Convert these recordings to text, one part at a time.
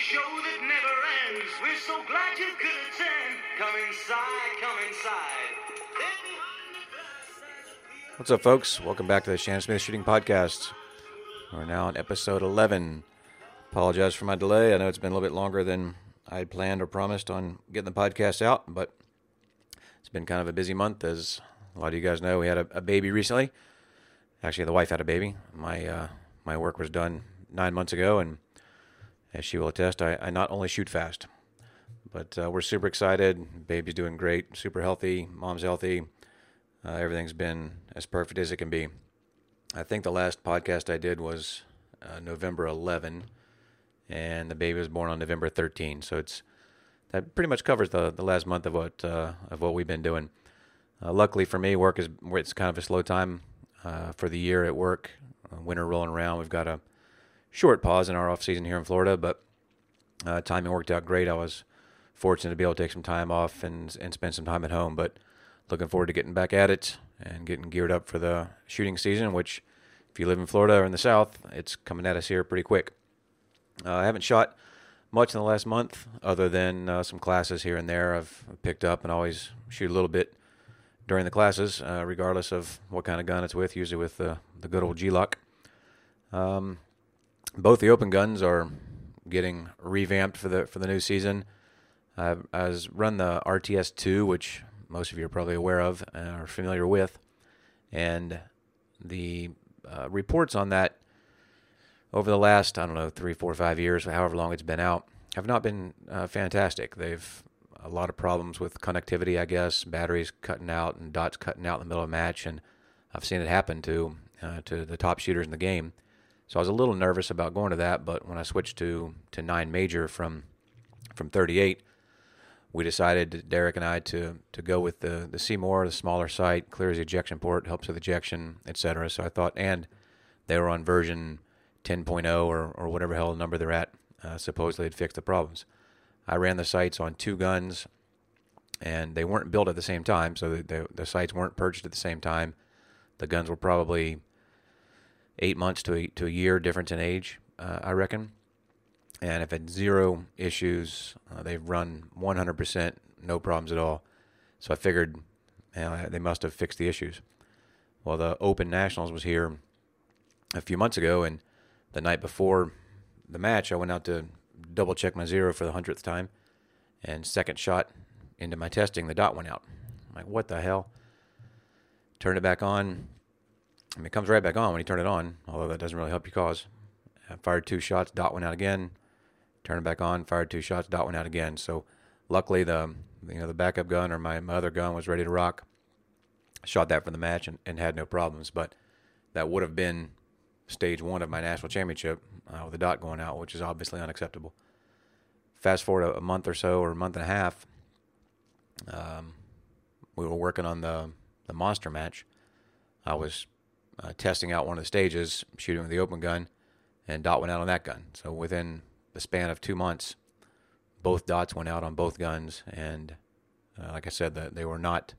show that never ends. We're so glad you could attend. Come inside, come inside. What's up, folks? Welcome back to the Shannon Smith Shooting Podcast. We're now on episode 11. Apologize for my delay. I know it's been a little bit longer than I had planned or promised on getting the podcast out, but it's been kind of a busy month. As a lot of you guys know, we had a, a baby recently. Actually, the wife had a baby. My uh, my work was done nine months ago, and as she will attest, I, I not only shoot fast, but uh, we're super excited. Baby's doing great, super healthy. Mom's healthy. Uh, everything's been as perfect as it can be. I think the last podcast I did was uh, November 11, and the baby was born on November 13. So it's that pretty much covers the, the last month of what uh, of what we've been doing. Uh, luckily for me, work is it's kind of a slow time uh, for the year at work. Winter rolling around, we've got a short pause in our off season here in Florida, but uh, timing worked out great. I was fortunate to be able to take some time off and and spend some time at home, but looking forward to getting back at it and getting geared up for the shooting season, which if you live in Florida or in the South, it's coming at us here pretty quick. Uh, I haven't shot much in the last month, other than uh, some classes here and there I've picked up and always shoot a little bit during the classes, uh, regardless of what kind of gun it's with, usually with the, the good old Glock. Um, both the open guns are getting revamped for the for the new season. I was run the RTS two, which most of you are probably aware of or familiar with, and the uh, reports on that over the last I don't know three, four, five years, however long it's been out, have not been uh, fantastic. They've a lot of problems with connectivity, I guess, batteries cutting out and dots cutting out in the middle of a match, and I've seen it happen to uh, to the top shooters in the game. So I was a little nervous about going to that, but when I switched to to nine major from from 38, we decided Derek and I to to go with the the C-More, the smaller sight, clears the ejection port, helps with ejection, etc. So I thought, and they were on version 10.0 or or whatever hell number they're at. Uh, supposedly had fixed the problems. I ran the sights on two guns, and they weren't built at the same time, so the, the, the sights weren't purchased at the same time. The guns were probably eight months to a, to a year difference in age, uh, I reckon. And if had zero issues, uh, they've run 100%, no problems at all. So I figured you know, they must have fixed the issues. Well, the Open Nationals was here a few months ago, and the night before the match, I went out to double check my zero for the hundredth time, and second shot into my testing, the dot went out. I'm like, what the hell? Turned it back on, Mean, it comes right back on when you turn it on, although that doesn't really help your cause. I fired two shots, dot went out again. Turned it back on, fired two shots, dot went out again. So luckily the you know the backup gun or my, my other gun was ready to rock. Shot that for the match and, and had no problems. But that would have been stage one of my national championship uh, with the dot going out, which is obviously unacceptable. Fast forward a, a month or so or a month and a half, um, we were working on the the monster match. I was uh, testing out one of the stages, shooting with the open gun, and dot went out on that gun. So within the span of two months, both dots went out on both guns, and uh, like I said, the, they were not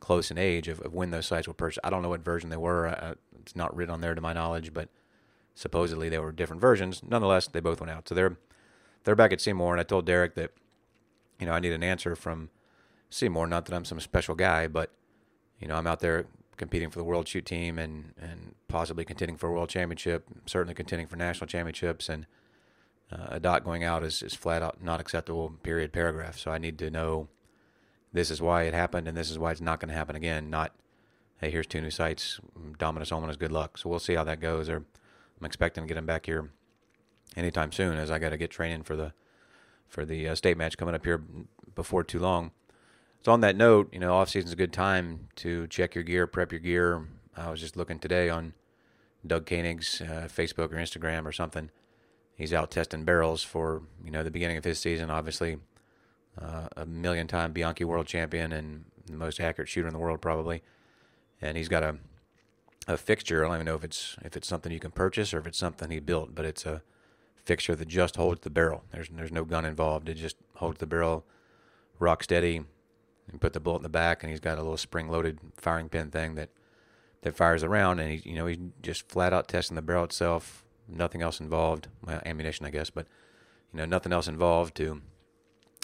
close in age of, of, when those sights were purchased. I don't know what version they were. Uh, it's not written on there to my knowledge, but supposedly they were different versions. Nonetheless, they both went out. So they're they're back at C-More, and I told Derek that you know I need an answer from C-More. Not that I'm some special guy, but you know I'm out there competing for the world shoot team and, and possibly contending for a world championship, certainly contending for national championships. And uh, a dot going out is, is flat out not acceptable, period, paragraph. So I need to know this is why it happened and this is why it's not going to happen again. Not, hey, here's two new sites. Dominus Ominous, good luck. So we'll see how that goes. Or I'm expecting to get him back here anytime soon as I got to get training for the for the uh, state match coming up here before too long. So on that note, you know, off season's a good time to check your gear, prep your gear. I was just looking today on Doug Koenig's uh, Facebook or Instagram or something. He's out testing barrels for you know the beginning of his season. Obviously, uh, a million-time Bianchi world champion and the most accurate shooter in the world probably. And he's got a a fixture. I don't even know if it's if it's something you can purchase or if it's something he built, but it's a fixture that just holds the barrel. There's there's no gun involved. It just holds the barrel rock steady and put the bullet in the back, and he's got a little spring-loaded firing pin thing that that fires around, and he, you know, he's just flat out testing the barrel itself, nothing else involved, well, ammunition, I guess, but you know, nothing else involved to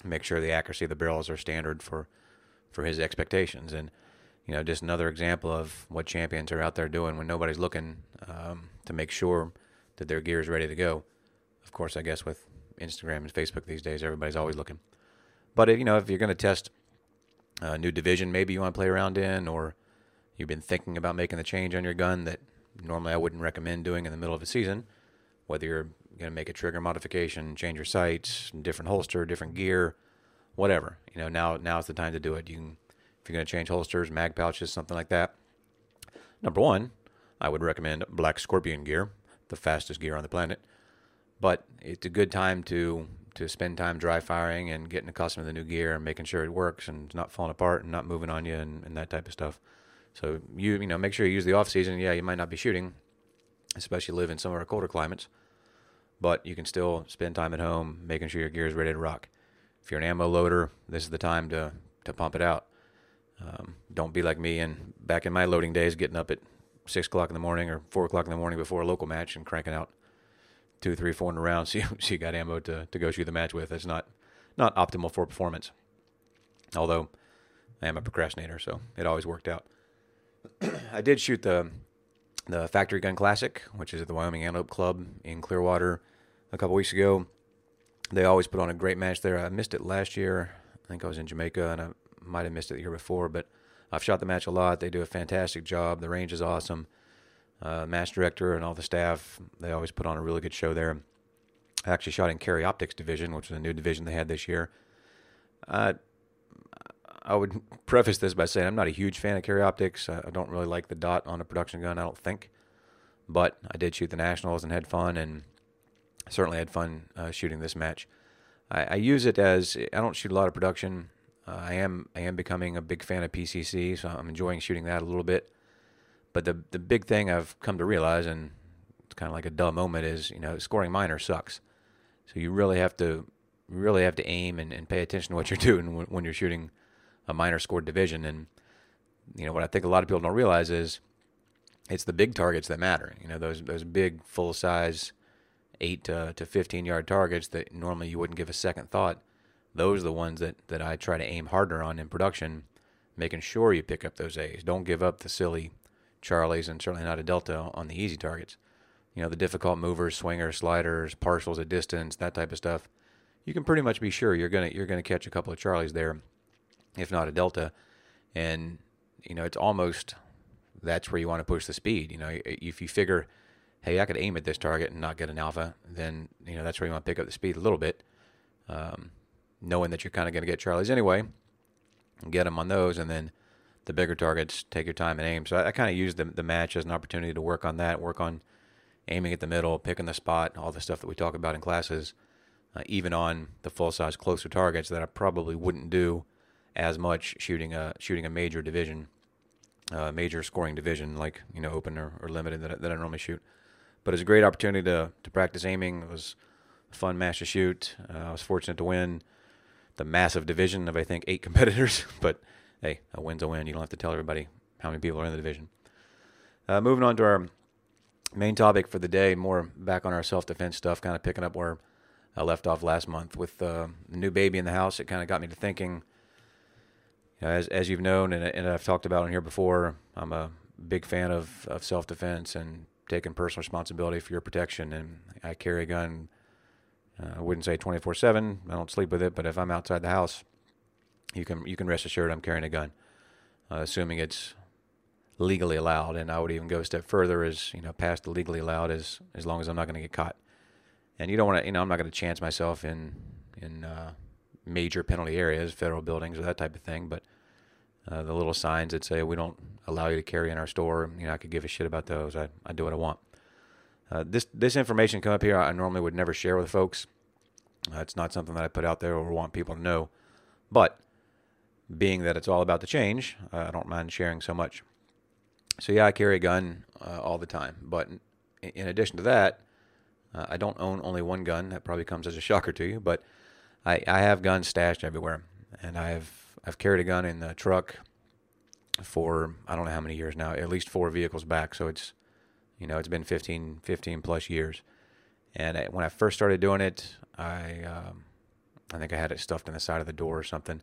make sure the accuracy of the barrels are standard for for his expectations. And you know, just another example of what champions are out there doing when nobody's looking um, to make sure that their gear is ready to go. Of course, I guess with Instagram and Facebook these days, everybody's always looking. But if, you know, if you're going to test a new division, maybe you want to play around in, or you've been thinking about making the change on your gun that normally I wouldn't recommend doing in the middle of a season, whether you're going to make a trigger modification, change your sights, different holster, different gear, whatever. You know, now now's the time to do it. You can, if you're going to change holsters, mag pouches, something like that. Number one, I would recommend Black Scorpion gear, the fastest gear on the planet. But it's a good time to to spend time dry firing and getting accustomed to the new gear and making sure it works and it's not falling apart and not moving on you and, and that type of stuff. So you you know make sure you use the off season. Yeah, you might not be shooting, especially live in some of our colder climates, but you can still spend time at home making sure your gear is ready to rock. If you're an ammo loader, this is the time to to pump it out. Um, don't be like me and back in my loading days, getting up at six o'clock in the morning or four o'clock in the morning before a local match and cranking out two, three, four rounds. So you, so you got ammo to, to go shoot the match with. It's not not optimal for performance. Although I am a procrastinator, so it always worked out. I did shoot the the Factory Gun Classic, which is at the Wyoming Antelope Club in Clearwater a couple weeks ago. They always put on a great match there. I missed it last year. I think I was in Jamaica, and I might have missed it the year before, but I've shot the match a lot. They do a fantastic job. The range is awesome. Uh, match director and all the staff, they always put on a really good show there. I actually shot in Carry Optics division, which is a new division they had this year. Uh, I would preface this by saying I'm not a huge fan of Carry Optics. I don't really like the dot on a production gun, I don't think. But I did shoot the Nationals and had fun, and certainly had fun uh, shooting this match. I, I, use it as I don't shoot a lot of production. Uh, I am I am becoming a big fan of PCC, so I'm enjoying shooting that a little bit. But the the big thing I've come to realize, and it's kind of like a dumb moment, is you know scoring minor sucks. So you really have to really have to aim and, and pay attention to what you're doing when, when you're shooting a minor scored division. And you know what I think a lot of people don't realize is it's the big targets that matter. You know those those big full size eight to, to 15 yard targets that normally you wouldn't give a second thought. Those are the ones that, that I try to aim harder on in production, making sure you pick up those A's. Don't give up the silly Charlies and certainly not a Delta on the easy targets. You know, the difficult movers, swingers, sliders, partials at distance, that type of stuff. You can pretty much be sure you're gonna you're gonna catch a couple of Charlies there, if not a Delta. And you know, it's almost that's where you want to push the speed. You know, if you figure, hey, I could aim at this target and not get an alpha, then you know that's where you want to pick up the speed a little bit, um, knowing that you're kind of going to get Charlies anyway. Get them on those, and then the bigger targets, take your time and aim. So I, I kind of used the, the match as an opportunity to work on that, work on aiming at the middle, picking the spot, all the stuff that we talk about in classes, uh, even on the full size closer targets that I probably wouldn't do as much shooting a shooting a major division, uh, major scoring division like you know open or, or limited that, that I normally shoot. But it's a great opportunity to to practice aiming. It was a fun match to shoot. Uh, I was fortunate to win the massive division of I think eight competitors, but hey, a win's a win. You don't have to tell everybody how many people are in the division. Uh, moving on to our main topic for the day, more back on our self defense stuff, kind of picking up where I left off last month with uh, the new baby in the house. It kind of got me to thinking. You know, as as you've known and, and I've talked about on here before, I'm a big fan of, of self defense and taking personal responsibility for your protection. And I carry a gun. Uh, I wouldn't say 24 7. I don't sleep with it, but if I'm outside the house, you can you can rest assured I'm carrying a gun, uh, assuming it's legally allowed. And I would even go a step further, as you know, past the legally allowed, as as long as I'm not going to get caught. And you don't want to, you know, I'm not going to chance myself in in uh, major penalty areas, federal buildings, or that type of thing. But uh, the little signs that say we don't allow you to carry in our store, you know, I could give a shit about those. I, I do what I want. Uh, this this information come up here, I normally would never share with folks. It's not something that I put out there or want people to know. But being that it's all about the change, uh, I don't mind sharing so much. So yeah, I carry a gun uh, all the time. But in, addition to that, uh, I don't own only one gun. That probably comes as a shocker to you, but I, I have guns stashed everywhere, and I've I've carried a gun in the truck for I don't know how many years now, at least four vehicles back. So it's you know it's been 15, 15 plus years, And I, when I first started doing it, I um, I think I had it stuffed in the side of the door or something.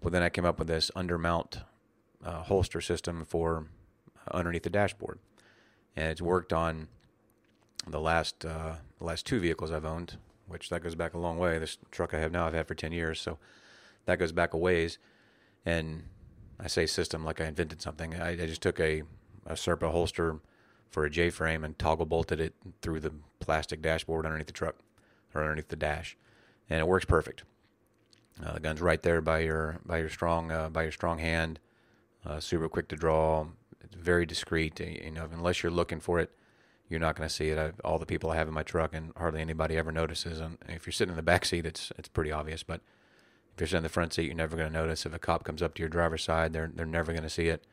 But then I came up with this undermount uh, holster system for underneath the dashboard, and it's worked on the last uh, last two vehicles I've owned, which that goes back a long way. This truck I have now I've had for ten years, so that goes back a ways. And I say system like I invented something. I, I just took a, a Serpa holster for a J frame and toggle bolted it through the plastic dashboard underneath the truck or underneath the dash, and it works perfect. Uh, the gun's right there by your by your strong uh, by your strong hand. Uh, super quick to draw. It's very discreet. You know, unless you're looking for it, you're not going to see it. I, all the people I have in my truck, and hardly anybody ever notices. And if you're sitting in the back seat, it's it's pretty obvious. But if you're sitting in the front seat, you're never going to notice. If a cop comes up to your driver's side, they're they're never going to see it.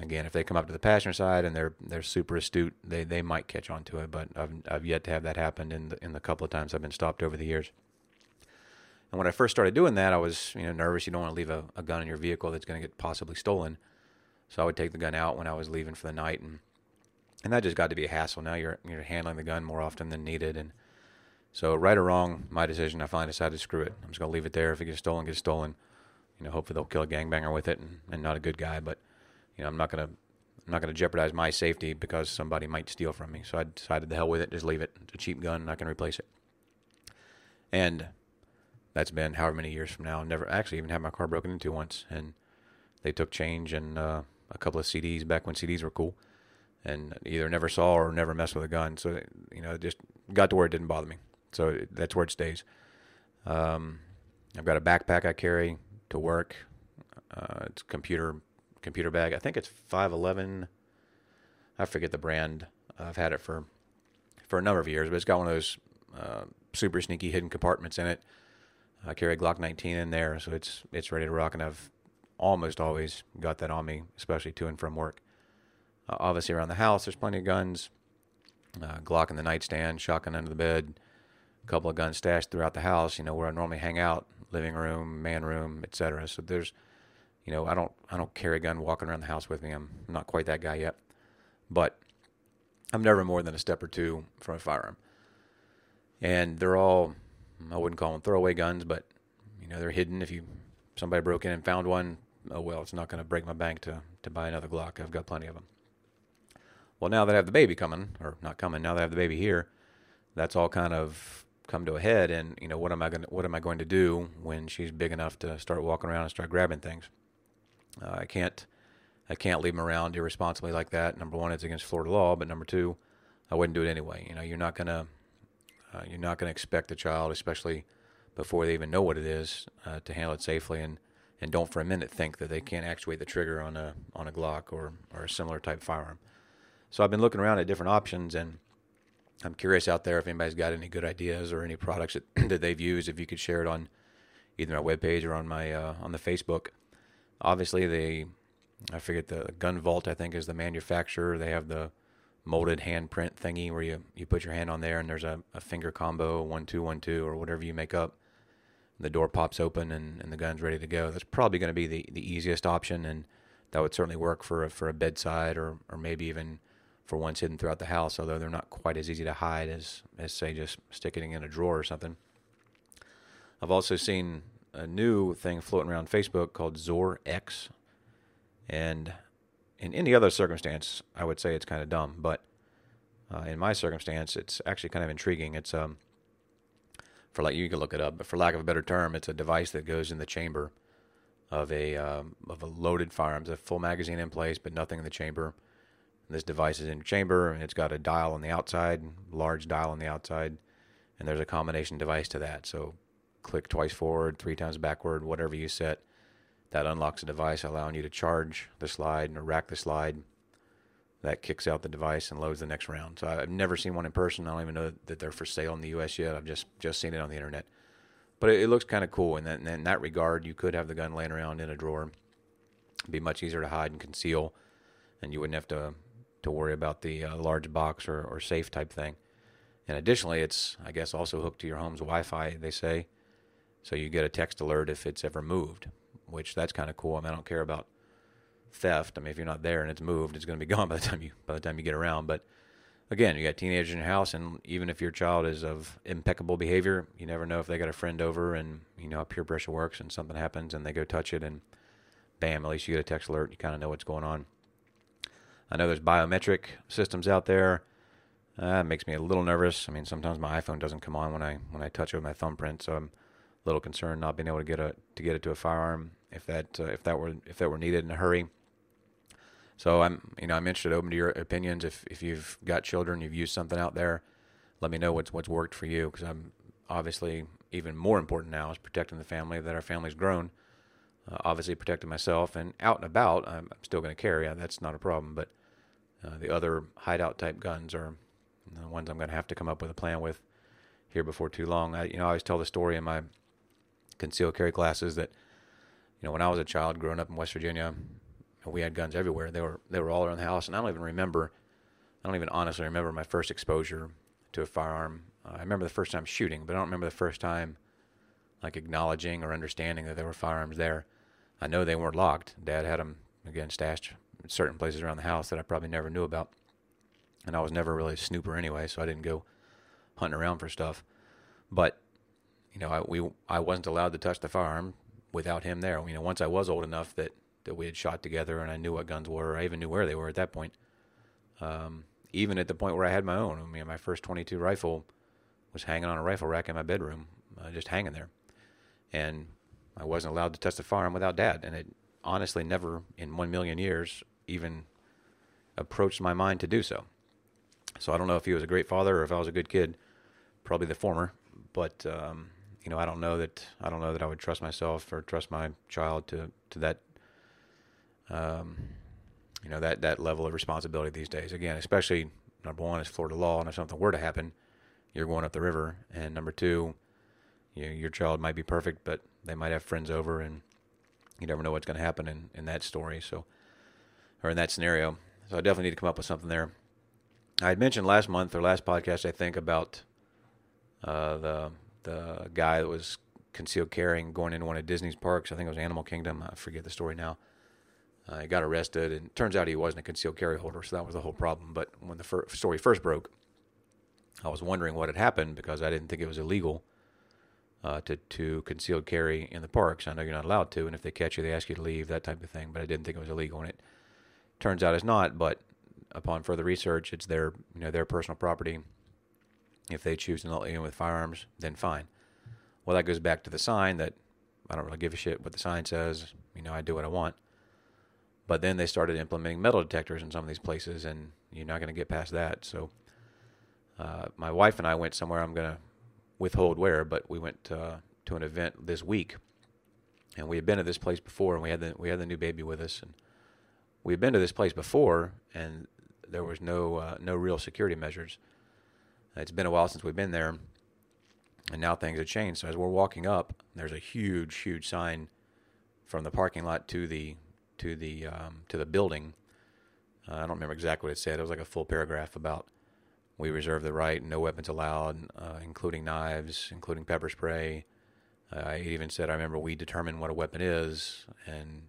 Again, if they come up to the passenger side and they're they're super astute, they they might catch on to it. But I've I've yet to have that happen in the in the couple of times I've been stopped over the years. And when I first started doing that, I was you know nervous. You don't want to leave a, a gun in your vehicle that's going to get possibly stolen. So I would take the gun out when I was leaving for the night, and and that just got to be a hassle. Now you're you're handling the gun more often than needed, and so right or wrong, my decision. I finally decided to screw it. I'm just gonna leave it there. If it gets stolen, gets stolen. You know, hopefully they'll kill a gangbanger with it, and, and not a good guy. But you know, I'm not gonna I'm not gonna jeopardize my safety because somebody might steal from me. So I decided the hell with it. Just leave it. It's a cheap gun, and I can replace it. And that's been however many years from now. Never actually even had my car broken into once, and they took change and uh, a couple of CDs back when CDs were cool, and either never saw or never messed with a gun. So you know, it just got to where it didn't bother me. So that's where it stays. Um, I've got a backpack I carry to work. Uh, it's computer computer bag. I think it's five eleven. I forget the brand. I've had it for for a number of years, but it's got one of those uh, super sneaky hidden compartments in it I carry a Glock 19 in there, so it's it's ready to rock, and I've almost always got that on me, especially to and from work. Uh, obviously, around the house, there's plenty of guns. Uh, Glock in the nightstand, shotgun under the bed, a couple of guns stashed throughout the house. You know where I normally hang out, living room, man room, etc. So there's, you know, I don't I don't carry a gun walking around the house with me. I'm not quite that guy yet, but I'm never more than a step or two from a firearm. And they're all I wouldn't call them throwaway guns, but you know they're hidden. If you somebody broke in and found one, oh well, it's not going to break my bank to to buy another Glock. I've got plenty of them. Well, now that I have the baby coming, or not coming, now that I have the baby here, that's all kind of come to a head. And you know what am I going to what am I going to do when she's big enough to start walking around and start grabbing things? Uh, I can't I can't leave them around irresponsibly like that. Number one, it's against Florida law, but number two, I wouldn't do it anyway. You know, you're not going to uh, you're not going to expect the child, especially before they even know what it is, uh, to handle it safely, and, and don't for a minute think that they can't actuate the trigger on a on a Glock or or a similar type firearm. So I've been looking around at different options, and I'm curious out there if anybody's got any good ideas or any products that, that they've used. If you could share it on either my webpage or on my uh, on the Facebook. Obviously, they I forget the Gun Vault. I think is the manufacturer. They have the molded handprint thingy where you, you put your hand on there and there's a, a finger combo, one, two, one, two, or whatever you make up. The door pops open and, and the gun's ready to go. That's probably going to be the, the easiest option, and that would certainly work for a, for a bedside or, or maybe even for ones hidden throughout the house, although they're not quite as easy to hide as, as say, just sticking in a drawer or something. I've also seen a new thing floating around Facebook called Zore X, and in any other circumstance, I would say it's kind of dumb, but uh, in my circumstance, it's actually kind of intriguing. It's um, for like you can look it up, but for lack of a better term, it's a device that goes in the chamber of a um, of a loaded firearm. It's a full magazine in place, but nothing in the chamber. This device is in the chamber, and it's got a dial on the outside, large dial on the outside, and there's a combination device to that. So, click twice forward, three times backward, whatever you set that unlocks the device, allowing you to charge the slide and rack the slide. That kicks out the device and loads the next round. So I've never seen one in person. I don't even know that they're for sale in the U.S. yet. I've just just seen it on the internet. But it, it looks kind of cool that in that regard. You could have the gun laying around in a drawer. It'd be much easier to hide and conceal, and you wouldn't have to to worry about the uh, large box or, or safe type thing. And additionally, it's I guess also hooked to your home's Wi-Fi. They say, so you get a text alert if it's ever moved which that's kind of cool. I mean, I don't care about theft. I mean, if you're not there and it's moved, it's going to be gone by the time you by the time you get around. But again, you got teenagers in your house, and even if your child is of impeccable behavior, you never know if they got a friend over and you know how peer pressure works, and something happens, and they go touch it, and bam, at least you get a text alert. You kind of know what's going on. I know there's biometric systems out there. Uh, makes me a little nervous. I mean, sometimes my iPhone doesn't come on when I when I touch it with my thumbprint, so I'm little concern not being able to get a to get it to a firearm if that uh, if that were if that were needed in a hurry. So I'm you know I'm interested, open to your opinions. If if you've got children, you've used something out there, let me know what's what's worked for you because I'm obviously even more important now is protecting the family that our family's grown. Uh, obviously protecting myself and out and about, I'm, I'm still going to carry. That's not a problem, but uh, the other hideout type guns are the ones I'm going to have to come up with a plan with here before too long. I, you know, I always tell the story in my concealed carry classes that, you know, when I was a child growing up in West Virginia, we had guns everywhere. They were they were all around the house, and I don't even remember. I don't even honestly remember my first exposure to a firearm. Uh, I remember the first time shooting, but I don't remember the first time like acknowledging or understanding that there were firearms there. I know they weren't locked. Dad had them again stashed in certain places around the house that I probably never knew about and I was never really a snooper anyway, so I didn't go hunting around for stuff. But you know, I we I wasn't allowed to touch the firearm without him there. You know, once I was old enough that that we had shot together and I knew what guns were, I even knew where they were at that point. Um, even at the point where I had my own, I mean, my first 22 rifle was hanging on a rifle rack in my bedroom, uh, just hanging there, and I wasn't allowed to touch the firearm without Dad. And it honestly never, in one million years, even approached my mind to do so. So I don't know if he was a great father or if I was a good kid. Probably the former. But um, you know, I don't know that I don't know that I would trust myself or trust my child to to that. Um, you know that that level of responsibility these days. Again, especially number one is Florida law, and if something were to happen, you're going up the river. And number two, you know, your child might be perfect, but they might have friends over, and you never know what's going to happen in in that story. So, or in that scenario. So I definitely need to come up with something there. I had mentioned last month or last podcast, I think, about uh, the the guy that was concealed carrying going into one of Disney's parks. I think it was Animal Kingdom. I forget the story now. Uh, he got arrested, and turns out he wasn't a concealed carry holder, so that was the whole problem. But when the fir- story first broke, I was wondering what had happened because I didn't think it was illegal uh, to to concealed carry in the parks. I know you're not allowed to, and if they catch you, they ask you to leave, that type of thing. But I didn't think it was illegal, and it turns out it's not. But upon further research, it's their you know their personal property. If they choose to not in with firearms, then fine. Well, that goes back to the sign that I don't really give a shit what the sign says. You know, I do what I want. But then they started implementing metal detectors in some of these places, and you're not going to get past that. So, uh, my wife and I went somewhere. I'm going to withhold where, but we went uh, to an event this week, and we had been to this place before, and we had the we had the new baby with us, and we had been to this place before, and there was no uh, no real security measures. It's been a while since we've been there, and now things have changed. So as we're walking up, there's a huge, huge sign from the parking lot to the to the um, to the building. Uh, I don't remember exactly what it said. It was like a full paragraph about we reserve the right, no weapons allowed, uh, including knives, including pepper spray. Uh, even said, I remember we determine what a weapon is, and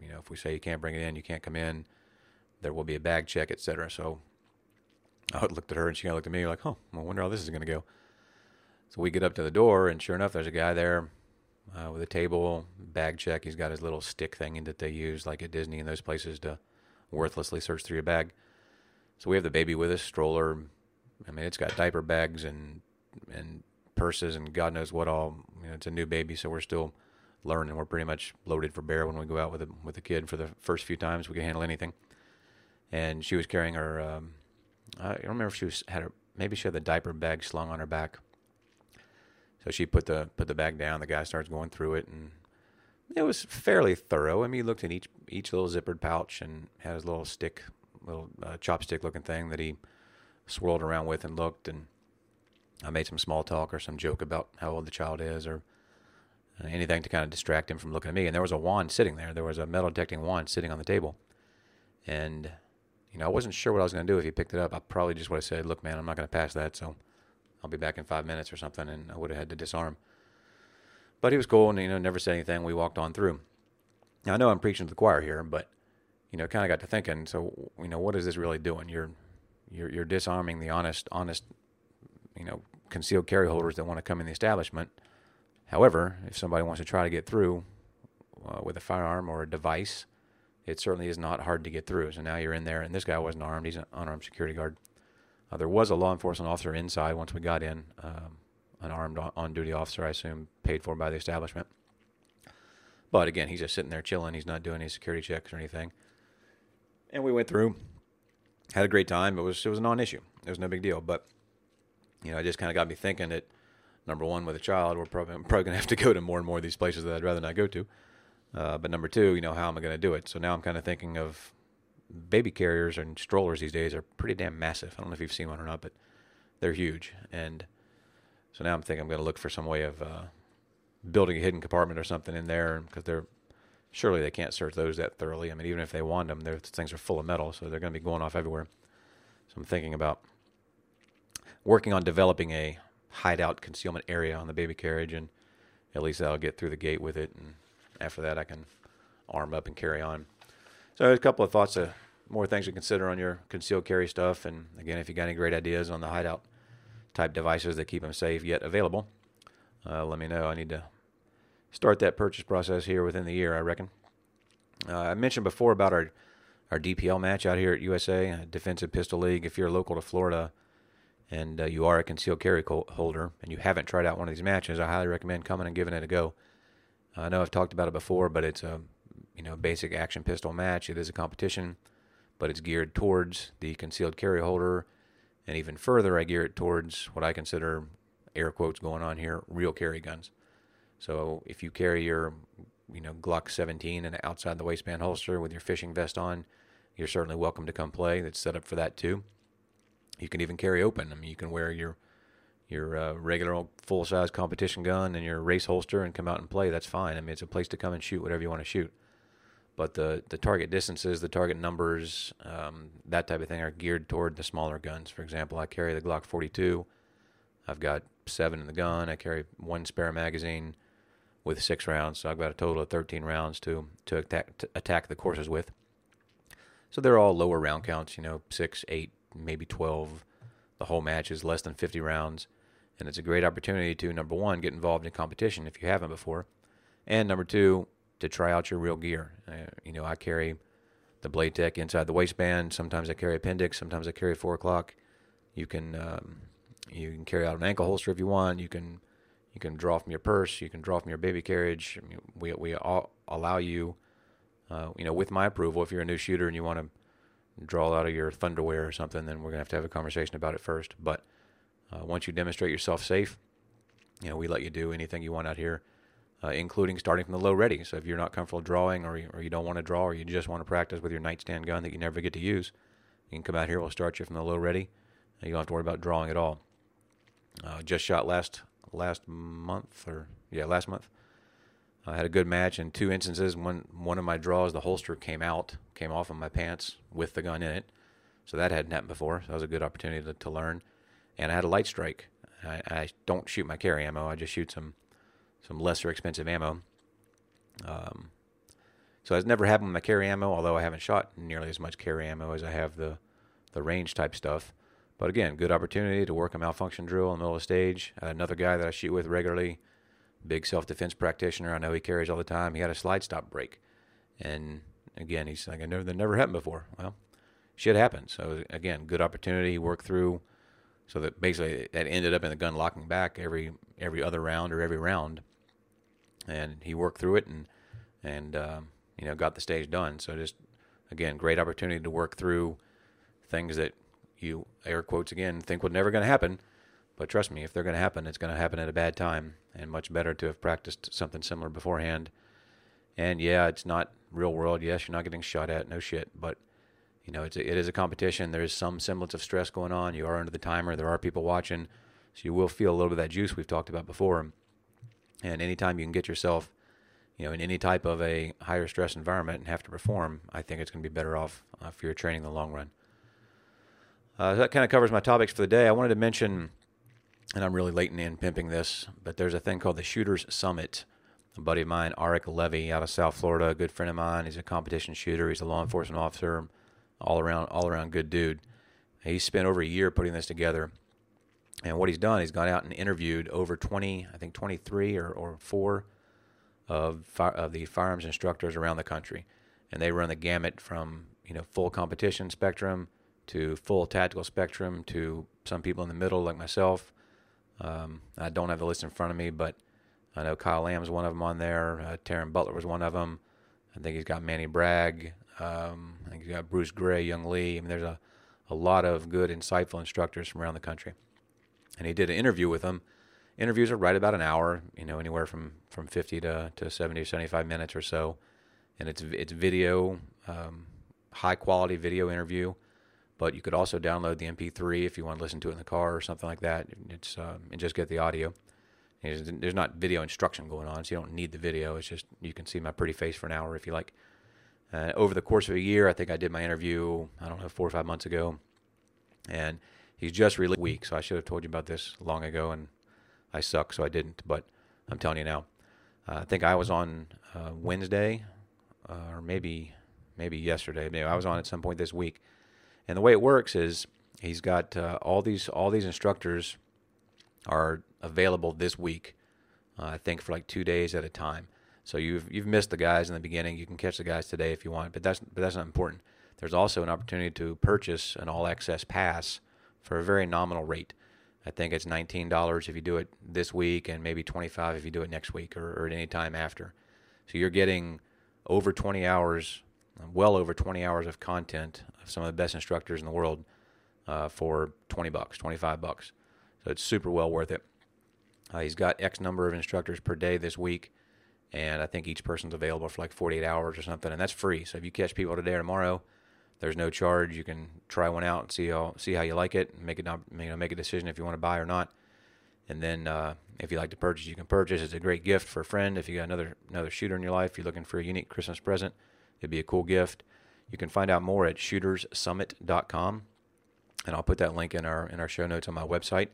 you know if we say you can't bring it in, you can't come in there will be a bag check, etc. So I looked at her and she kind of looked at me like, "Oh, I wonder how this is going to go." So we get up to the door, and sure enough, there's a guy there uh, with a table, bag check. He's got his little stick thing that they use, like at Disney and those places, to worthlessly search through your bag. So we have the baby with us, stroller. I mean, it's got diaper bags and and purses and God knows what all. You know, it's a new baby, so we're still learning. We're pretty much loaded for bear when we go out with a with a kid for the first few times. We can handle anything and she was carrying her. Um, I don't remember if she was had her. Maybe she had the diaper bag slung on her back. So she put the put the bag down. The guy starts going through it, and it was fairly thorough. I mean, he looked in each each little zippered pouch and had his little stick, little uh, chopstick looking thing that he swirled around with and looked. And I made some small talk or some joke about how old the child is or anything to kind of distract him from looking at me. And there was a wand sitting there. There was a metal detecting wand sitting on the table, and you know, I wasn't sure what I was going to do if he picked it up. I probably just would have said, "Look, man, I'm not going to pass that, so I'll be back in five minutes or something," and I would have had to disarm. But he was cool, and you know, never said anything. We walked on through. Now I know I'm preaching to the choir here, but you know, kind of got to thinking. So you know, what is this really doing? You're you're you're disarming the honest honest you know concealed carry holders that want to come in the establishment. However, if somebody wants to try to get through uh, with a firearm or a device, it certainly is not hard to get through. So now you're in there, and this guy wasn't armed; he's an unarmed security guard. Uh, there was a law enforcement officer inside once we got in, um, an armed on-duty officer, I assume, paid for by the establishment. But again, he's just sitting there chilling. He's not doing any security checks or anything. And we went through, had a great time. It was it was a non-issue. It was no big deal. But you know, it just kind of got me thinking that number one, with a child, we're probably probably gonna have to go to more and more of these places that I'd rather not go to. Uh, but number two, you know, how am I going to do it? So now I'm kind of thinking of baby carriers and strollers these days are pretty damn massive. I don't know if you've seen one or not, but they're huge. And so now I'm thinking I'm going to look for some way of uh, building a hidden compartment or something in there because they're surely they can't search those that thoroughly. I mean, even if they want them, those things are full of metal, so they're going to be going off everywhere. So I'm thinking about working on developing a hideout concealment area on the baby carriage, and at least I'll get through the gate with it, and after that I can arm up and carry on. So a couple of thoughts, of more things to consider on your concealed carry stuff, and again, if you got any great ideas on the hideout type devices that keep them safe yet available, uh, let me know. I need to start that purchase process here within the year, I reckon. Uh, I mentioned before about our our DPL match out here at USA Defensive Pistol League. If you're local to Florida and uh, you are a concealed carry holder and you haven't tried out one of these matches, I highly recommend coming and giving it a go. I know I've talked about it before, but it's a you know basic action pistol match. It is a competition, but it's geared towards the concealed carry holder, and even further, I gear it towards what I consider air quotes going on here real carry guns. So if you carry your you know Glock 17 and outside the waistband holster with your fishing vest on, you're certainly welcome to come play. It's set up for that too. You can even carry open. I mean, you can wear your your uh, regular full size competition gun and your race holster and come out and play. That's fine. I mean, it's a place to come and shoot whatever you want to shoot. But the the target distances, the target numbers, um, that type of thing are geared toward the smaller guns. For example, I carry the Glock 42. I've got seven in the gun. I carry one spare magazine with six rounds, so I've got a total of 13 rounds to to attack, to attack the courses with. So they're all lower round counts, you know, six, eight, maybe 12. The whole match is less than 50 rounds, and it's a great opportunity to number one get involved in competition if you haven't before, and number two to try out your real gear. Uh, you know, I carry the Blade Tech inside the waistband. Sometimes I carry appendix. Sometimes I carry four o'clock. You can um, you can carry out an ankle holster if you want. You can you can draw from your purse. You can draw from your baby carriage. I mean, we we all allow you, uh, you know, with my approval. If you're a new shooter and you want to draw out of your thunderwear or something, then we're gonna have to have a conversation about it first. But uh, once you demonstrate yourself safe, you know, we let you do anything you want out here, uh, including starting from the low ready. So if you're not comfortable drawing, or you, or you don't want to draw, or you just want to practice with your nightstand gun that you never get to use, you can come out here. We'll start you from the low ready. You don't have to worry about drawing at all. Uh, just shot last last month, or yeah, last month. I had a good match in two instances. One one of my draws, the holster came out, came off of my pants with the gun in it. So that hadn't happened before. So that was a good opportunity to, to learn. And I had a light strike. I, I, don't shoot my carry ammo. I just shoot some some lesser expensive ammo. Um, so it's never happened with my carry ammo, although I haven't shot nearly as much carry ammo as I have the the range type stuff. But again, good opportunity to work a malfunction drill in the middle of the stage. another guy that I shoot with regularly, big self defense practitioner. I know he carries all the time. He had a slide stop break, and again, he's like, "I never that never happened before." Well, shit happens. So again, good opportunity. He worked through, so that basically that ended up in the gun locking back every every other round or every round, and he worked through it and and um, you know got the stage done. So just again, great opportunity to work through things that you air quotes again think were never going to happen. But trust me, if they're going to happen, it's going to happen at a bad time, and much better to have practiced something similar beforehand. And yeah, it's not real world. Yes, you're not getting shot at, no shit. But you know, it's a, it is a competition. There is some semblance of stress going on. You are under the timer. There are people watching, so you will feel a little bit of that juice we've talked about before. And anytime you can get yourself, you know, in any type of a higher stress environment and have to perform, I think it's going to be better off uh, for your training in the long run. Uh, that kind of covers my topics for the day. I wanted to mention, and I'm really late in pimping this, but there's a thing called the Shooters Summit. A buddy of mine, Arik Levy, out of South Florida, a good friend of mine. He's a competition shooter. He's a law enforcement officer, all around, all around good dude. He spent over a year putting this together. And what he's done, he's gone out and interviewed over 20, I think 23 or, or four of, of the firearms instructors around the country. And they run the gamut from, you know, full competition spectrum to full tactical spectrum to some people in the middle like myself. Um, I don't have the list in front of me, but I know Kyle Lamb's one of them on there. Uh, Butler was one of them. I think he's got Manny Bragg. Um, I think he's got Bruce Gray, Yong Lee. I mean, there's a, a lot of good, insightful instructors from around the country. And he did an interview with them. Interviews are right about an hour, you know, anywhere from, from 50 to, to 70, 75 minutes or so. And it's, it's video, um, high quality video interview. But you could also download the MP3 if you want to listen to it in the car or something like that. It's um, and just get the audio. There's not video instruction going on, so you don't need the video. It's just you can see my pretty face for an hour if you like. Uh, over the course of a year, I think I did my interview, I don't know, four or five months ago. And he's just really weak. so I should have told you about this long ago, and I suck, so I didn't. But I'm telling you now. Uh, I think I was on uh, Wednesday, uh, or maybe maybe yesterday. Maybe I was on at some point this week. And the way it works is he's got uh, all these all these instructors are available this week. Uh, I think for like two days at a time. So you've you've missed the guys in the beginning. You can catch the guys today if you want, but that's but that's not important. There's also an opportunity to purchase an all access pass for a very nominal rate. I think it's nineteen dollars if you do it this week, and maybe twenty five if you do it next week or, or at any time after. So you're getting over twenty hours, well over twenty hours of content of some of the best instructors in the world uh, for twenty bucks, twenty five bucks. So it's super well worth it. Uh, he's got X number of instructors per day this week, and I think each person's available for like 48 hours or something, and that's free. So if you catch people today or tomorrow, there's no charge. You can try one out and see how see how you like it, make it you know make a decision if you want to buy or not. And then uh, if you like to purchase, you can purchase. It's a great gift for a friend. If you got another another shooter in your life, you're looking for a unique Christmas present, it'd be a cool gift. You can find out more at shooterssummit.com, and I'll put that link in our in our show notes on my website.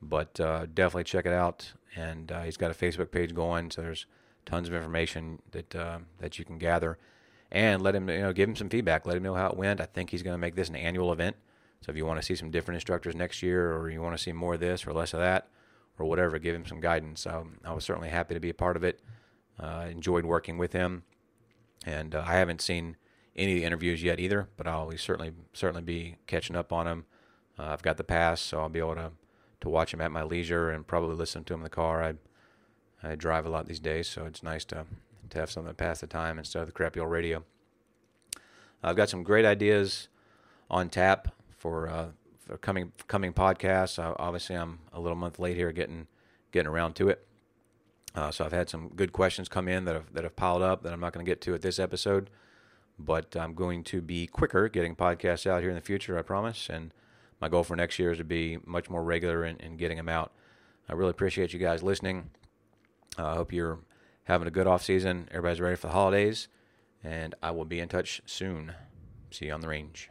But uh, definitely check it out. And uh, he's got a Facebook page going, so there's tons of information that uh, that you can gather. And let him, you know, give him some feedback. Let him know how it went. I think he's going to make this an annual event. So if you want to see some different instructors next year, or you want to see more of this or less of that, or whatever, give him some guidance. So I was certainly happy to be a part of it. Uh, enjoyed working with him, and uh, I haven't seen any of the interviews yet either, but I'll certainly certainly be catching up on them. Uh, I've got the pass, so I'll be able to to watch them at my leisure and probably listen to them in the car. I I drive a lot these days, so it's nice to to have something to pass the time instead of the crappy old radio. I've got some great ideas on tap for, uh, for coming coming podcasts. Uh, obviously, I'm a little month late here getting getting around to it. Uh, so I've had some good questions come in that have that have piled up that I'm not going to get to at this episode, but I'm going to be quicker getting podcasts out here in the future. I promise, and my goal for next year is to be much more regular in, in getting them out. I really appreciate you guys listening. Uh, I hope you're having a good off season. Everybody's ready for the holidays, and I will be in touch soon. See you on the range.